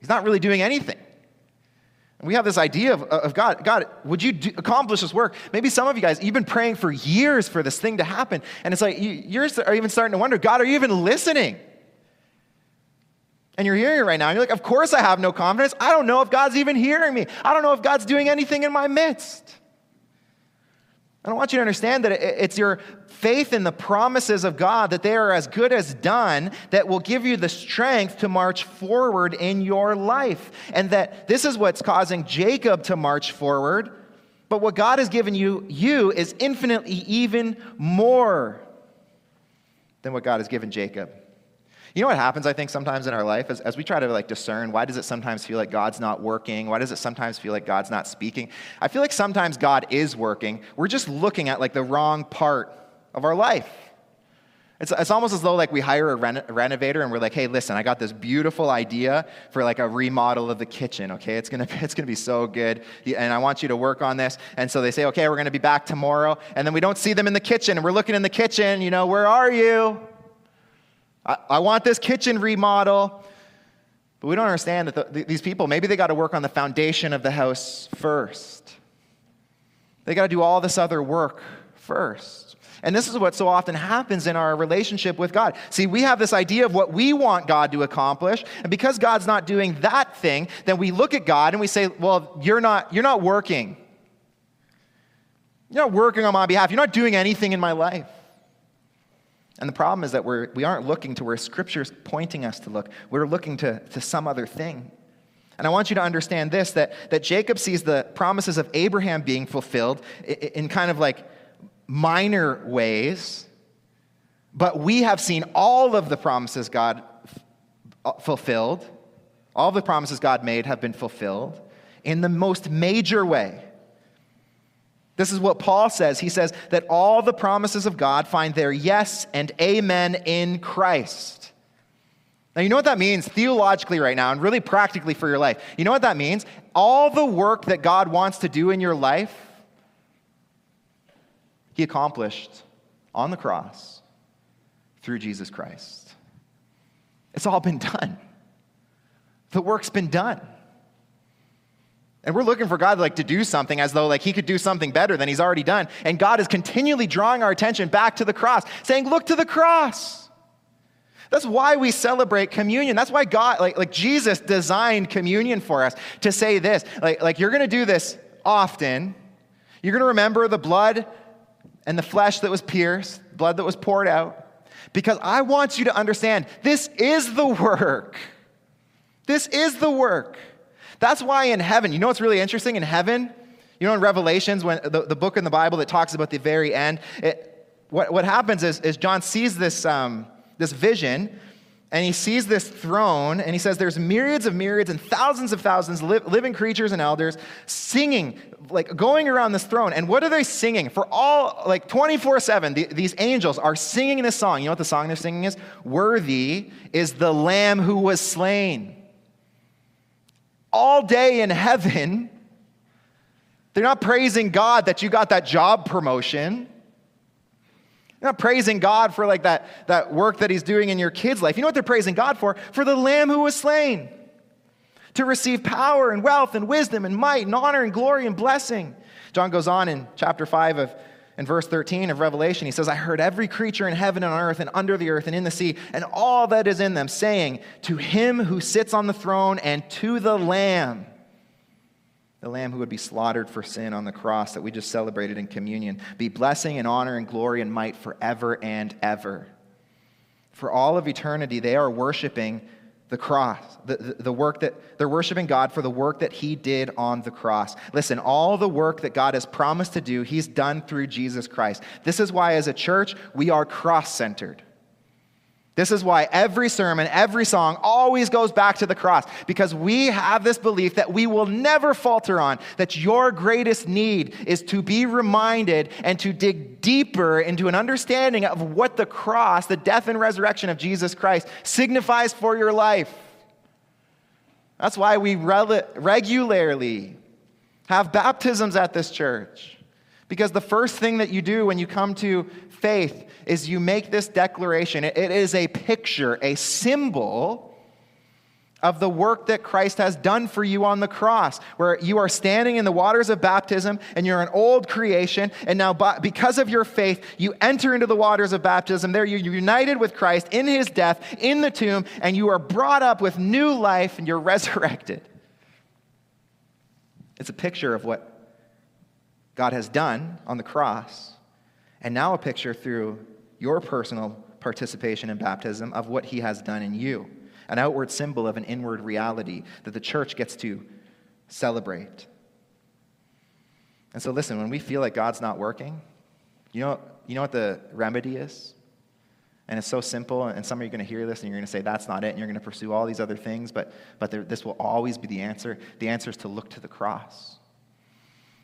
He's not really doing anything? And we have this idea of, of God, God, would you do, accomplish this work? Maybe some of you guys, you've been praying for years for this thing to happen. And it's like, you, you're are even starting to wonder, God, are you even listening? And you're hearing it right now. And you're like, of course I have no confidence. I don't know if God's even hearing me. I don't know if God's doing anything in my midst. I don't want you to understand that it's your faith in the promises of God that they are as good as done that will give you the strength to march forward in your life. And that this is what's causing Jacob to march forward. But what God has given you, you is infinitely even more than what God has given Jacob. You know what happens, I think, sometimes in our life as, as we try to like discern why does it sometimes feel like God's not working? Why does it sometimes feel like God's not speaking? I feel like sometimes God is working. We're just looking at like the wrong part of our life. It's, it's almost as though like we hire a, reno- a renovator and we're like, hey, listen, I got this beautiful idea for like a remodel of the kitchen, okay? It's gonna, it's gonna be so good, and I want you to work on this. And so they say, okay, we're gonna be back tomorrow, and then we don't see them in the kitchen, and we're looking in the kitchen, you know, where are you? I, want this kitchen remodel. But we don't understand that the, these people, maybe they got to work on the foundation of the house first. They got to do all this other work first. And this is what so often happens in our relationship with God. See, we have this idea of what we want God to accomplish, and because God's not doing that thing, then we look at God and we say, "Well, you're not you're not working. You're not working on my behalf. You're not doing anything in my life." And the problem is that we're, we aren't looking to where Scripture's pointing us to look. We're looking to, to some other thing. And I want you to understand this that, that Jacob sees the promises of Abraham being fulfilled in, in kind of like minor ways, but we have seen all of the promises God f- uh, fulfilled, all the promises God made have been fulfilled in the most major way. This is what Paul says. He says that all the promises of God find their yes and amen in Christ. Now, you know what that means theologically right now and really practically for your life? You know what that means? All the work that God wants to do in your life, He accomplished on the cross through Jesus Christ. It's all been done. The work's been done. And we're looking for God like to do something as though like he could do something better than he's already done. And God is continually drawing our attention back to the cross, saying, "Look to the cross." That's why we celebrate communion. That's why God, like, like Jesus designed communion for us to say this. Like, like you're gonna do this often. You're gonna remember the blood and the flesh that was pierced, blood that was poured out. Because I want you to understand this is the work. This is the work. That's why in heaven, you know what's really interesting? In heaven, you know, in Revelations, when the, the book in the Bible that talks about the very end, it, what, what happens is, is John sees this, um, this vision and he sees this throne and he says there's myriads of myriads and thousands of thousands li- living creatures and elders singing like going around this throne. And what are they singing? For all like 24 7 the, these angels are singing this song. You know what the song they're singing is? Worthy is the lamb who was slain all day in heaven. They're not praising God that you got that job promotion. They're not praising God for like that, that work that He's doing in your kid's life. You know what they're praising God for? For the Lamb who was slain. To receive power and wealth and wisdom and might and honor and glory and blessing. John goes on in chapter 5 of in verse 13 of Revelation, he says, I heard every creature in heaven and on earth and under the earth and in the sea and all that is in them saying, To him who sits on the throne and to the Lamb, the Lamb who would be slaughtered for sin on the cross that we just celebrated in communion, be blessing and honor and glory and might forever and ever. For all of eternity, they are worshiping the cross, the, the, the, work that they're worshiping God for the work that He did on the cross. Listen, all the work that God has promised to do, He's done through Jesus Christ. This is why, as a church, we are cross centered. This is why every sermon, every song always goes back to the cross because we have this belief that we will never falter on, that your greatest need is to be reminded and to dig deeper into an understanding of what the cross, the death and resurrection of Jesus Christ, signifies for your life. That's why we regularly have baptisms at this church. Because the first thing that you do when you come to faith is you make this declaration. It is a picture, a symbol of the work that Christ has done for you on the cross, where you are standing in the waters of baptism and you're an old creation, and now because of your faith, you enter into the waters of baptism. There you're united with Christ in his death, in the tomb, and you are brought up with new life and you're resurrected. It's a picture of what God has done on the cross, and now a picture through your personal participation in baptism of what he has done in you, an outward symbol of an inward reality that the church gets to celebrate. And so, listen, when we feel like God's not working, you know, you know what the remedy is? And it's so simple, and some of you are going to hear this and you're going to say, that's not it, and you're going to pursue all these other things, but, but there, this will always be the answer. The answer is to look to the cross.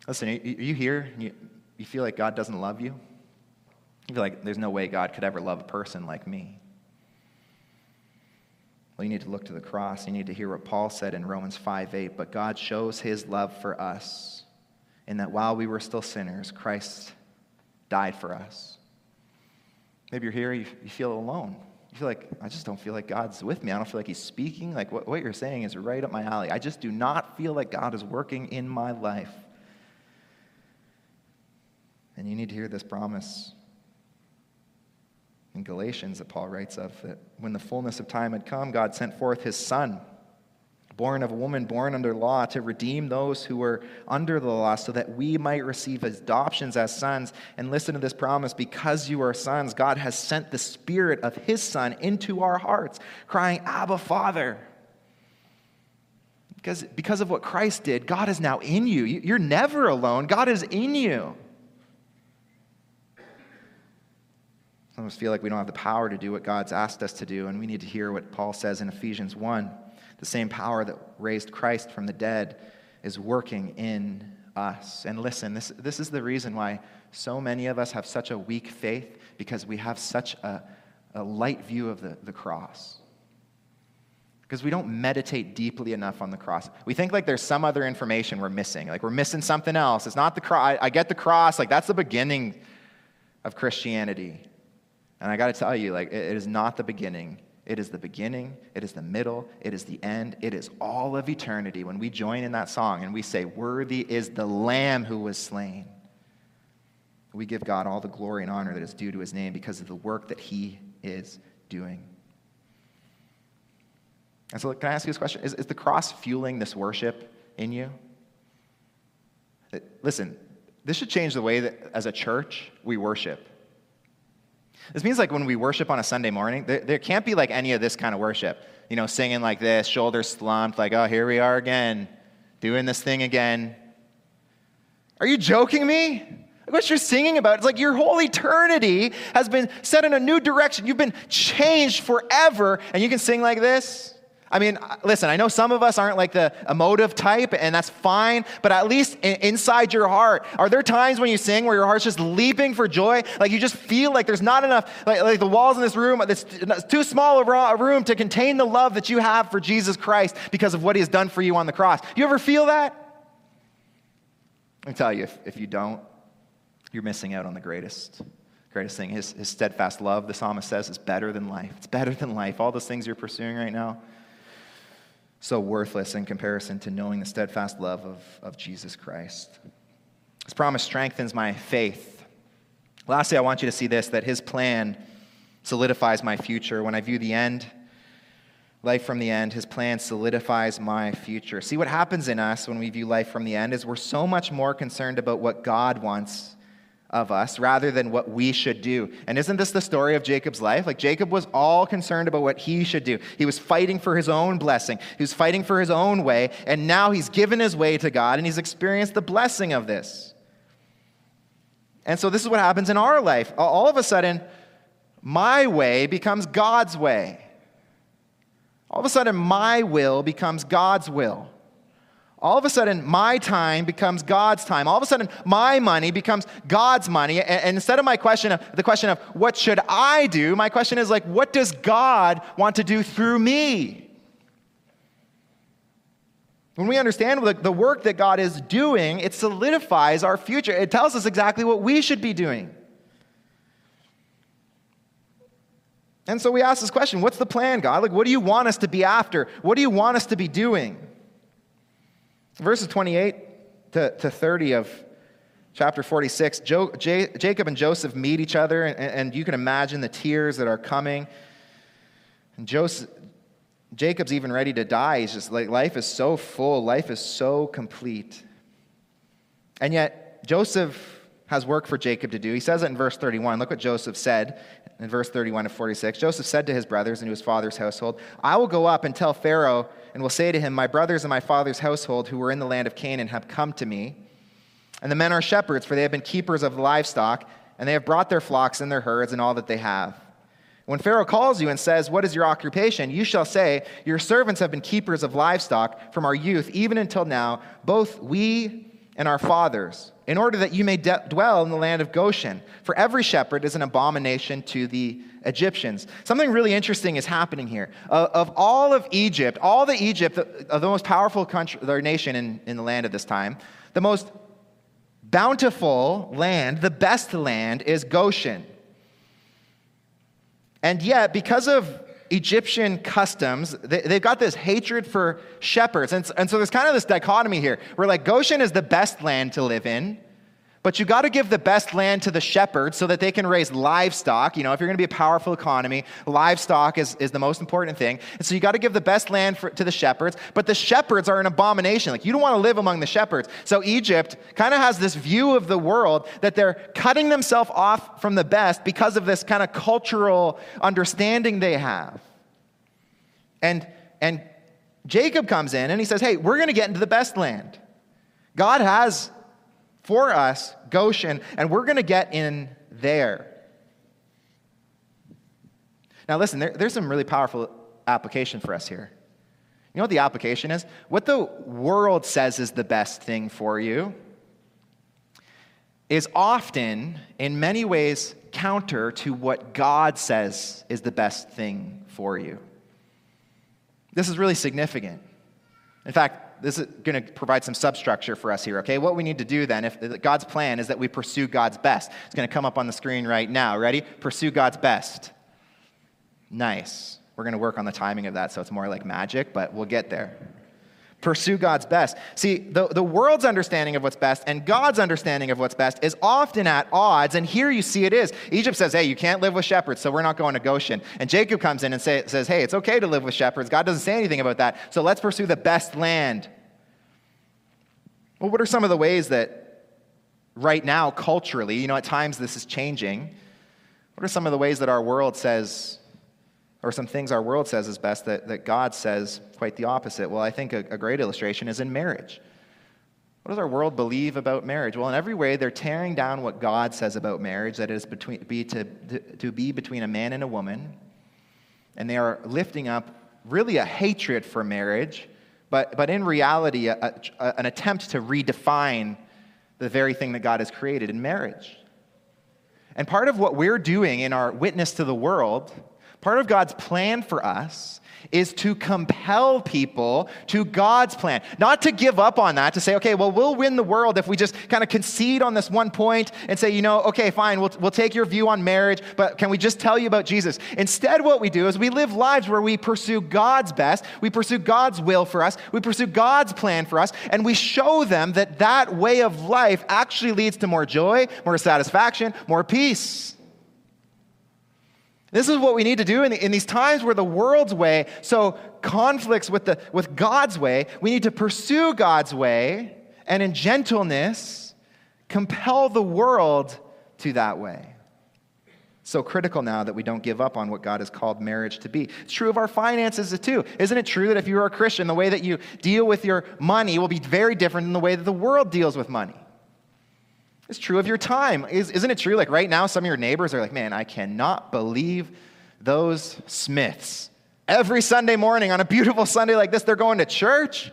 Listen, are you here? You, you feel like God doesn't love you? You feel like there's no way God could ever love a person like me. Well, you need to look to the cross. You need to hear what Paul said in Romans 5 8. But God shows his love for us in that while we were still sinners, Christ died for us. Maybe you're here, you, you feel alone. You feel like, I just don't feel like God's with me. I don't feel like He's speaking. Like what, what you're saying is right up my alley. I just do not feel like God is working in my life. And you need to hear this promise in Galatians that Paul writes of that when the fullness of time had come, God sent forth his Son, born of a woman born under law, to redeem those who were under the law, so that we might receive adoptions as sons. And listen to this promise because you are sons, God has sent the Spirit of his Son into our hearts, crying, Abba, Father. Because, because of what Christ did, God is now in you. You're never alone, God is in you. Some of us feel like we don't have the power to do what God's asked us to do, and we need to hear what Paul says in Ephesians 1. The same power that raised Christ from the dead is working in us. And listen, this, this is the reason why so many of us have such a weak faith, because we have such a, a light view of the, the cross. Because we don't meditate deeply enough on the cross. We think like there's some other information we're missing. Like we're missing something else. It's not the cross. I, I get the cross. Like that's the beginning of Christianity. And I got to tell you, like, it is not the beginning. It is the beginning, it is the middle, it is the end, it is all of eternity. When we join in that song and we say, Worthy is the Lamb who was slain, we give God all the glory and honor that is due to his name because of the work that he is doing. And so, can I ask you this question? Is, is the cross fueling this worship in you? Listen, this should change the way that as a church we worship. This means like when we worship on a Sunday morning, there, there can't be like any of this kind of worship. You know, singing like this, shoulders slumped, like, oh, here we are again, doing this thing again. Are you joking me? what you're singing about. It's like your whole eternity has been set in a new direction. You've been changed forever, and you can sing like this. I mean, uh, listen, I know some of us aren't like the emotive type, and that's fine, but at least inside your heart, are there times when you sing where your heart's just leaping for joy? Like you just feel like there's not enough, like, like the walls in this room, it's too small a room to contain the love that you have for Jesus Christ because of what he has done for you on the cross. You ever feel that? Me tell you, if, if you don't, you're missing out on the greatest greatest thing. His, his steadfast love, the psalmist says, is better than life. It's better than life. All those things you're pursuing right now, so worthless in comparison to knowing the steadfast love of, of Jesus Christ. His promise strengthens my faith. Lastly, I want you to see this that his plan solidifies my future. When I view the end, life from the end, his plan solidifies my future. See what happens in us when we view life from the end is we're so much more concerned about what God wants of us rather than what we should do. And isn't this the story of Jacob's life? Like Jacob was all concerned about what he should do. He was fighting for his own blessing. He was fighting for his own way, and now he's given his way to God and he's experienced the blessing of this. And so this is what happens in our life. All of a sudden, my way becomes God's way. All of a sudden, my will becomes God's will. All of a sudden, my time becomes God's time. All of a sudden, my money becomes God's money. And instead of my question of the question of what should I do, my question is like, what does God want to do through me? When we understand the work that God is doing, it solidifies our future. It tells us exactly what we should be doing. And so we ask this question What's the plan, God? Like, what do you want us to be after? What do you want us to be doing? Verses 28 to, to 30 of chapter 46, jo, J, Jacob and Joseph meet each other, and, and, you can imagine the tears that are coming. And Joseph, Jacob's even ready to die. He's just like, life is so full, life is so complete. And yet, Joseph has work for Jacob to do. He says it in verse 31. Look what Joseph said in verse 31 of 46. Joseph said to his brothers and to his father's household, I will go up and tell Pharaoh and will say to him, My brothers and my father's household who were in the land of Canaan have come to me. And the men are shepherds, for they have been keepers of the livestock, and they have brought their flocks and their herds and all that they have. When Pharaoh calls you and says, What is your occupation? you shall say, Your servants have been keepers of livestock from our youth, even until now, both we and our fathers, in order that you may de- dwell in the land of Goshen. For every shepherd is an abomination to the Egyptians. Something really interesting is happening here. Uh, of all of Egypt, all the Egypt, of the most powerful country, their nation in, in the land at this time, the most bountiful land, the best land, is Goshen. And yet, because of Egyptian customs, they, have got this hatred for shepherds. And, and so there's kind of this dichotomy here where, like, Goshen is the best land to live in, but you got to give the best land to the shepherds so that they can raise livestock. You know, if you're going to be a powerful economy, livestock is, is the most important thing. And so you got to give the best land for, to the shepherds, but the shepherds are an abomination. Like, you don't want to live among the shepherds. So Egypt kind of has this view of the world that they're cutting themselves off from the best because of this kind of cultural understanding they have. And, and Jacob comes in and he says, Hey, we're going to get into the best land. God has for us, Goshen, and we're going to get in there. Now, listen, there, there's some really powerful application for us here. You know what the application is? What the world says is the best thing for you is often, in many ways, counter to what God says is the best thing for you. This is really significant. In fact, this is going to provide some substructure for us here, okay? What we need to do then, if uh, God's plan is that we pursue God's best, it's going to come up on the screen right now. Ready? Pursue God's best. Nice. We're going to work on the timing of that so it's more like magic, but we'll get there. Pursue God's best. See, the, the world's understanding of what's best and God's understanding of what's best is often at odds, and here you see it is. Egypt says, hey, you can't live with shepherds, so we're not going to Goshen. And Jacob comes in and say, says, hey, it's okay to live with shepherds. God doesn't say anything about that, so let's pursue the best land. Well, what are some of the ways that right now, culturally, you know, at times this is changing, what are some of the ways that our world says or some things our world says is best that, that God says quite the opposite. Well, I think a, a great illustration is in marriage. What does our world believe about marriage? Well, in every way, they're tearing down what God says about marriage, that is between, be to, to, to be between a man and a woman. And they are lifting up really a hatred for marriage, but, but in reality, a, a, an attempt to redefine the very thing that God has created in marriage. And part of what we're doing in our witness to the world Part of God's plan for us is to compel people to God's plan. Not to give up on that, to say, okay, well, we'll win the world if we just kind of concede on this one point and say, you know, okay, fine, we'll, we'll take your view on marriage, but can we just tell you about Jesus? Instead, what we do is we live lives where we pursue God's best, we pursue God's will for us, we pursue God's plan for us, and we show them that that way of life actually leads to more joy, more satisfaction, more peace. This is what we need to do in, the, in, these times where the world's way so conflicts with, the, with God's way. We need to pursue God's way and in gentleness compel the world to that way. So critical now that we don't give up on what God has called marriage to be. It's true of our finances too. Isn't it true that if you're a Christian, the way that you deal with your money will be very different than the way that the world deals with money? It's true of your time. Isn't it true? Like right now, some of your neighbors are like, man, I cannot believe those Smiths. Every Sunday morning on a beautiful Sunday like this, they're going to church.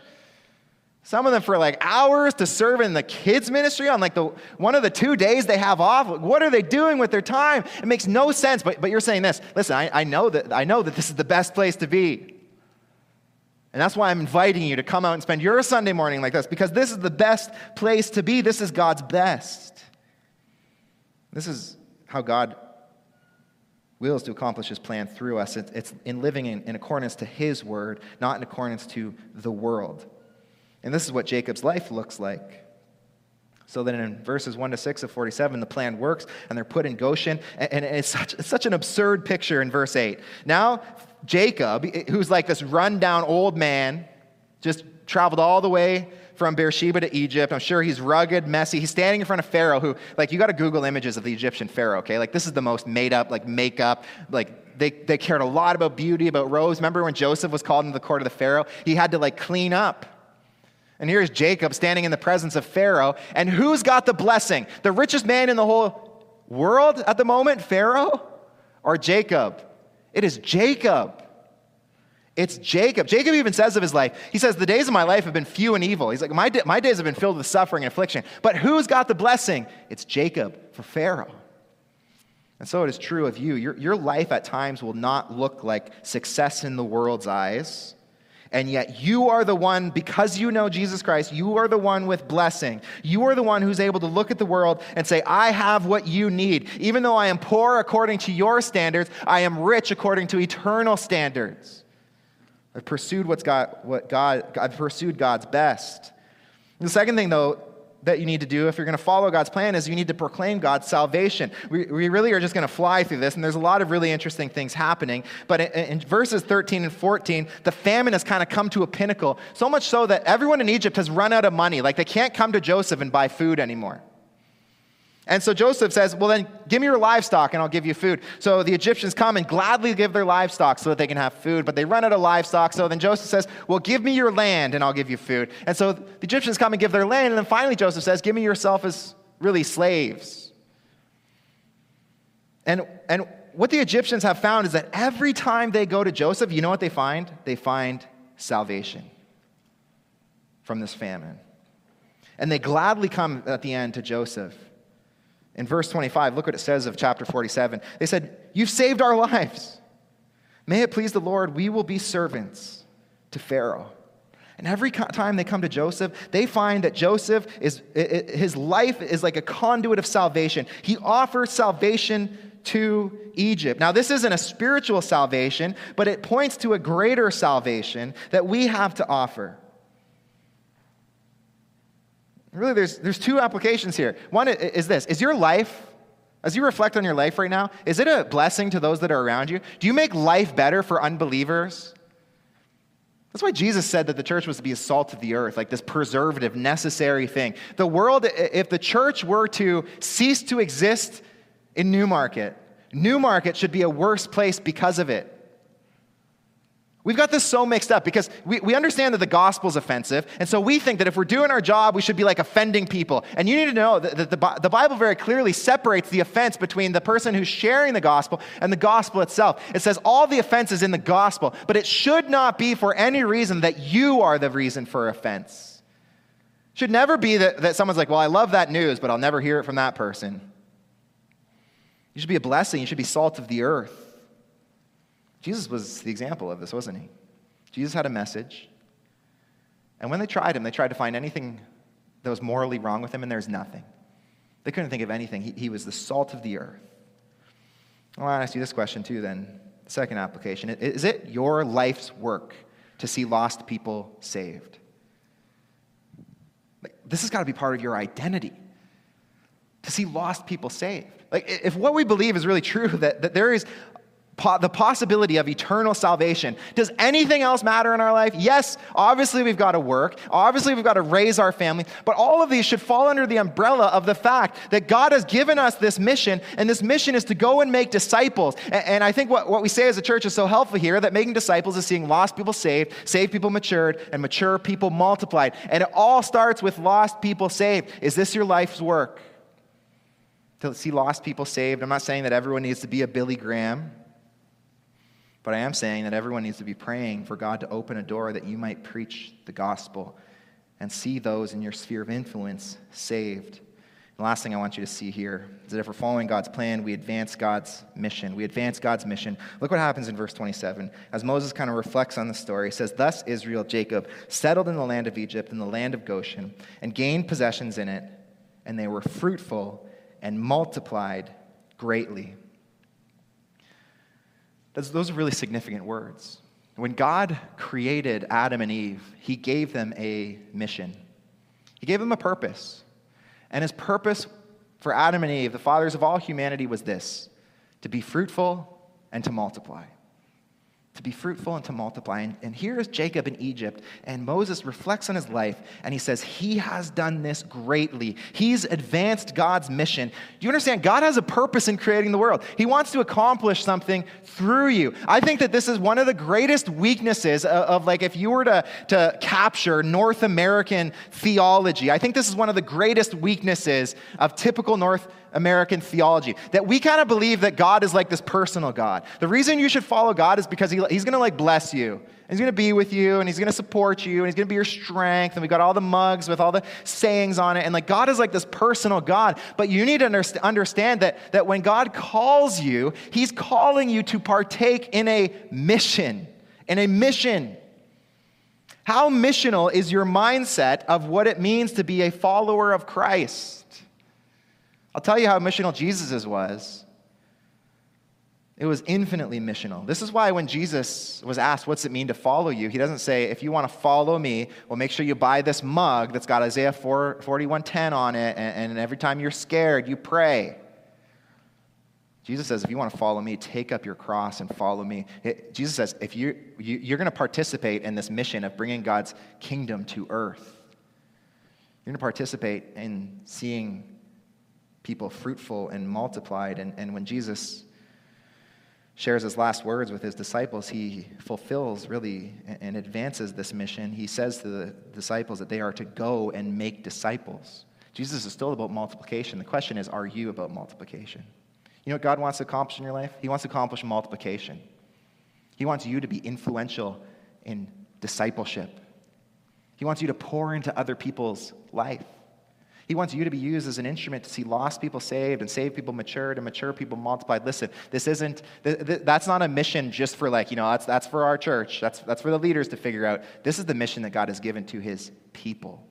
Some of them for like hours to serve in the kids ministry on like the one of the two days they have off. What are they doing with their time? It makes no sense. But, but you're saying this. Listen, I, I know that I know that this is the best place to be. And that's why I'm inviting you to come out and spend your Sunday morning like this, because this is the best place to be. This is God's best. This is how God wills to accomplish his plan through us. It's in living in, accordance to his word, not in accordance to the world. And this is what Jacob's life looks like. So then in verses 1 to 6 of 47, the plan works and they're put in Goshen. And it's such, it's such an absurd picture in verse 8. Now, Jacob, who's like this rundown old man, just traveled all the way from Beersheba to Egypt. I'm sure he's rugged, messy. He's standing in front of Pharaoh, who, like, you got to Google images of the Egyptian Pharaoh, okay? Like, this is the most made up, like, makeup. Like, they, they cared a lot about beauty, about robes. Remember when Joseph was called into the court of the Pharaoh? He had to, like, clean up. And here's Jacob standing in the presence of Pharaoh. And who's got the blessing? The richest man in the whole world at the moment, Pharaoh, or Jacob? It is Jacob. It's Jacob. Jacob even says of his life, he says, The days of my life have been few and evil. He's like, My, my days have been filled with suffering and affliction. But who's got the blessing? It's Jacob for Pharaoh. And so it is true of you. Your, your life at times will not look like success in the world's eyes. And yet, you are the one, because you know Jesus Christ, you are the one with blessing. You are the one who's able to look at the world and say, I have what you need. Even though I am poor according to your standards, I am rich according to eternal standards. I've pursued what's God, what God, I've pursued God's best. The second thing, though, that you need to do if you're going to follow God's plan is you need to proclaim God's salvation. We, we really are just going to fly through this, and there's a lot of really interesting things happening. But in, in verses 13 and 14, the famine has kind of come to a pinnacle, so much so that everyone in Egypt has run out of money. Like they can't come to Joseph and buy food anymore. And so Joseph says, Well, then give me your livestock and I'll give you food. So the Egyptians come and gladly give their livestock so that they can have food, but they run out of livestock. So then Joseph says, Well, give me your land and I'll give you food. And so the Egyptians come and give their land. And then finally Joseph says, Give me yourself as really slaves. And, and what the Egyptians have found is that every time they go to Joseph, you know what they find? They find salvation from this famine. And they gladly come at the end to Joseph. In verse 25, look what it says of chapter 47. They said, You've saved our lives. May it please the Lord, we will be servants to Pharaoh. And every time they come to Joseph, they find that Joseph is, his life is like a conduit of salvation. He offers salvation to Egypt. Now, this isn't a spiritual salvation, but it points to a greater salvation that we have to offer. Really, there's, there's two applications here. One is this Is your life, as you reflect on your life right now, is it a blessing to those that are around you? Do you make life better for unbelievers? That's why Jesus said that the church was to be a salt of the earth, like this preservative, necessary thing. The world, if the church were to cease to exist in Newmarket, Newmarket should be a worse place because of it. We've got this so mixed up because we, we understand that the gospel is offensive. And so we think that if we're doing our job, we should be like offending people. And you need to know that, that the, the Bible very clearly separates the offense between the person who's sharing the gospel and the gospel itself. It says all the offense is in the gospel, but it should not be for any reason that you are the reason for offense. It should never be that, that someone's like, well, I love that news, but I'll never hear it from that person. You should be a blessing. You should be salt of the earth. Jesus was the example of this, wasn't he? Jesus had a message. And when they tried him, they tried to find anything that was morally wrong with him, and there's nothing. They couldn't think of anything. He, he was the salt of the earth. I want to ask you this question, too, then. Second application Is it your life's work to see lost people saved? Like, this has got to be part of your identity to see lost people saved. Like, if what we believe is really true, that, that there is po- the possibility of eternal salvation. Does anything else matter in our life? Yes, obviously we've got to work. Obviously we've got to raise our family. But all of these should fall under the umbrella of the fact that God has given us this mission, and this mission is to go and make disciples. And, and I think what, what we say as a church is so helpful here that making disciples is seeing lost people saved, saved people matured, and mature people multiplied. And it all starts with lost people saved. Is this your life's work? To see lost people saved. I'm not saying that everyone needs to be a Billy Graham. But I am saying that everyone needs to be praying for God to open a door that you might preach the gospel and see those in your sphere of influence saved. The last thing I want you to see here is that if we're following God's plan, we advance God's mission. We advance God's mission. Look what happens in verse 27. As Moses kind of reflects on the story, he says, Thus Israel, Jacob, settled in the land of Egypt, in the land of Goshen, and gained possessions in it, and they were fruitful and multiplied greatly. Those are really significant words. When God created Adam and Eve, he gave them a mission, he gave them a purpose. And his purpose for Adam and Eve, the fathers of all humanity, was this to be fruitful and to multiply to be fruitful and to multiply. And, and here is Jacob in Egypt, and Moses reflects on his life, and he says, He has done this greatly. He's advanced God's mission. Do you understand? God has a purpose in creating the world, He wants to accomplish something through you. I think that this is one of the greatest weaknesses of, of like, if you were to, to capture North American theology, I think this is one of the greatest weaknesses of typical North American theology that we kind of believe that God is like this personal God. The reason you should follow God is because he, He's going to like bless you. And He's going to be with you and he's going to support you and he's going to be your strength. And we got all the mugs with all the sayings on it. And like God is like this personal God. But you need to understand that, that when God calls you, he's calling you to partake in a mission. In a mission. How missional is your mindset of what it means to be a follower of Christ? I'll tell you how missional Jesus' was. It was infinitely missional. This is why when Jesus was asked, What's it mean to follow you? He doesn't say, If you want to follow me, well, make sure you buy this mug that's got Isaiah 4, 41:10 on it, and, and every time you're scared, you pray. Jesus says, If you want to follow me, take up your cross and follow me. It, Jesus says, If you, you, you're going to participate in this mission of bringing God's kingdom to earth, you're going to participate in seeing people fruitful and multiplied. And, and when Jesus shares his last words with his disciples, he fulfills really and advances this mission. He says to the disciples that they are to go and make disciples. Jesus is still about multiplication. The question is, are you about multiplication? You know what God wants to accomplish in your life? He wants to accomplish multiplication. He wants you to be influential in discipleship. He wants you to pour into other people's life. He wants you to be used as an instrument to see lost people saved and saved people matured and mature people multiplied. Listen, this isn't, that's not a mission just for like, you know, that's, that's for our church. That's, that's for the leaders to figure out. This is the mission that God has given to his people.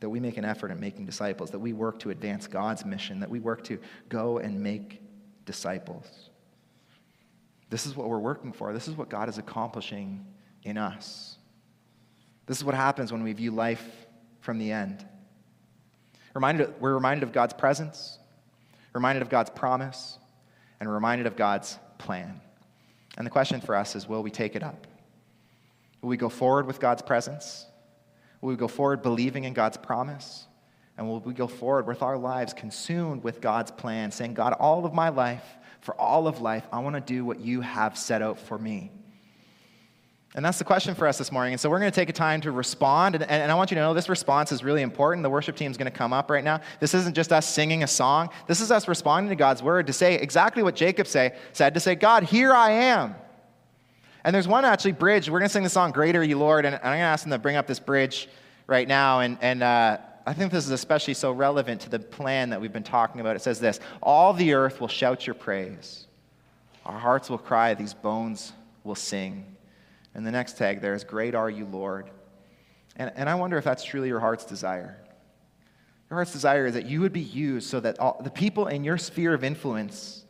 That we make an effort at making disciples, that we work to advance God's mission, that we work to go and make disciples. This is what we're working for. This is what God is accomplishing in us. This is what happens when we view life from the end. Reminded, we're reminded of God's presence, reminded of God's promise, and reminded of God's plan. And the question for us is will we take it up? Will we go forward with God's presence? Will we go forward believing in God's promise? And will we go forward with our lives consumed with God's plan, saying, God, all of my life, for all of life, I want to do what you have set out for me? And that's the question for us this morning. And so we're going to take a time to respond. And, and I want you to know this response is really important. The worship team is going to come up right now. This isn't just us singing a song, this is us responding to God's word to say exactly what Jacob say, said to say, God, here I am. And there's one actually bridge. We're going to sing the song, Great Are You Lord. And I'm going to ask them to bring up this bridge right now. And, and uh, I think this is especially so relevant to the plan that we've been talking about. It says this All the earth will shout your praise. Our hearts will cry, these bones will sing. And the next tag there is, Great are you, Lord. And, and I wonder if that's truly your heart's desire. Your heart's desire is that you would be used so that all, the people in your sphere of influence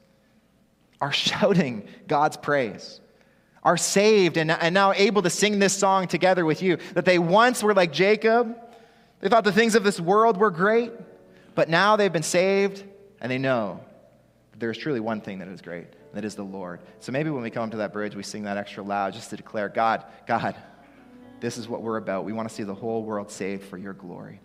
are shouting God's praise, are saved, and, and now able to sing this song together with you. That they once were like Jacob, they thought the things of this world were great, but now they've been saved and they know that there's truly one thing that is great, that is the Lord. So maybe when we come to that bridge, we sing that extra loud just to declare, God, God, this is what we're about. We want to see the whole world saved for your glory.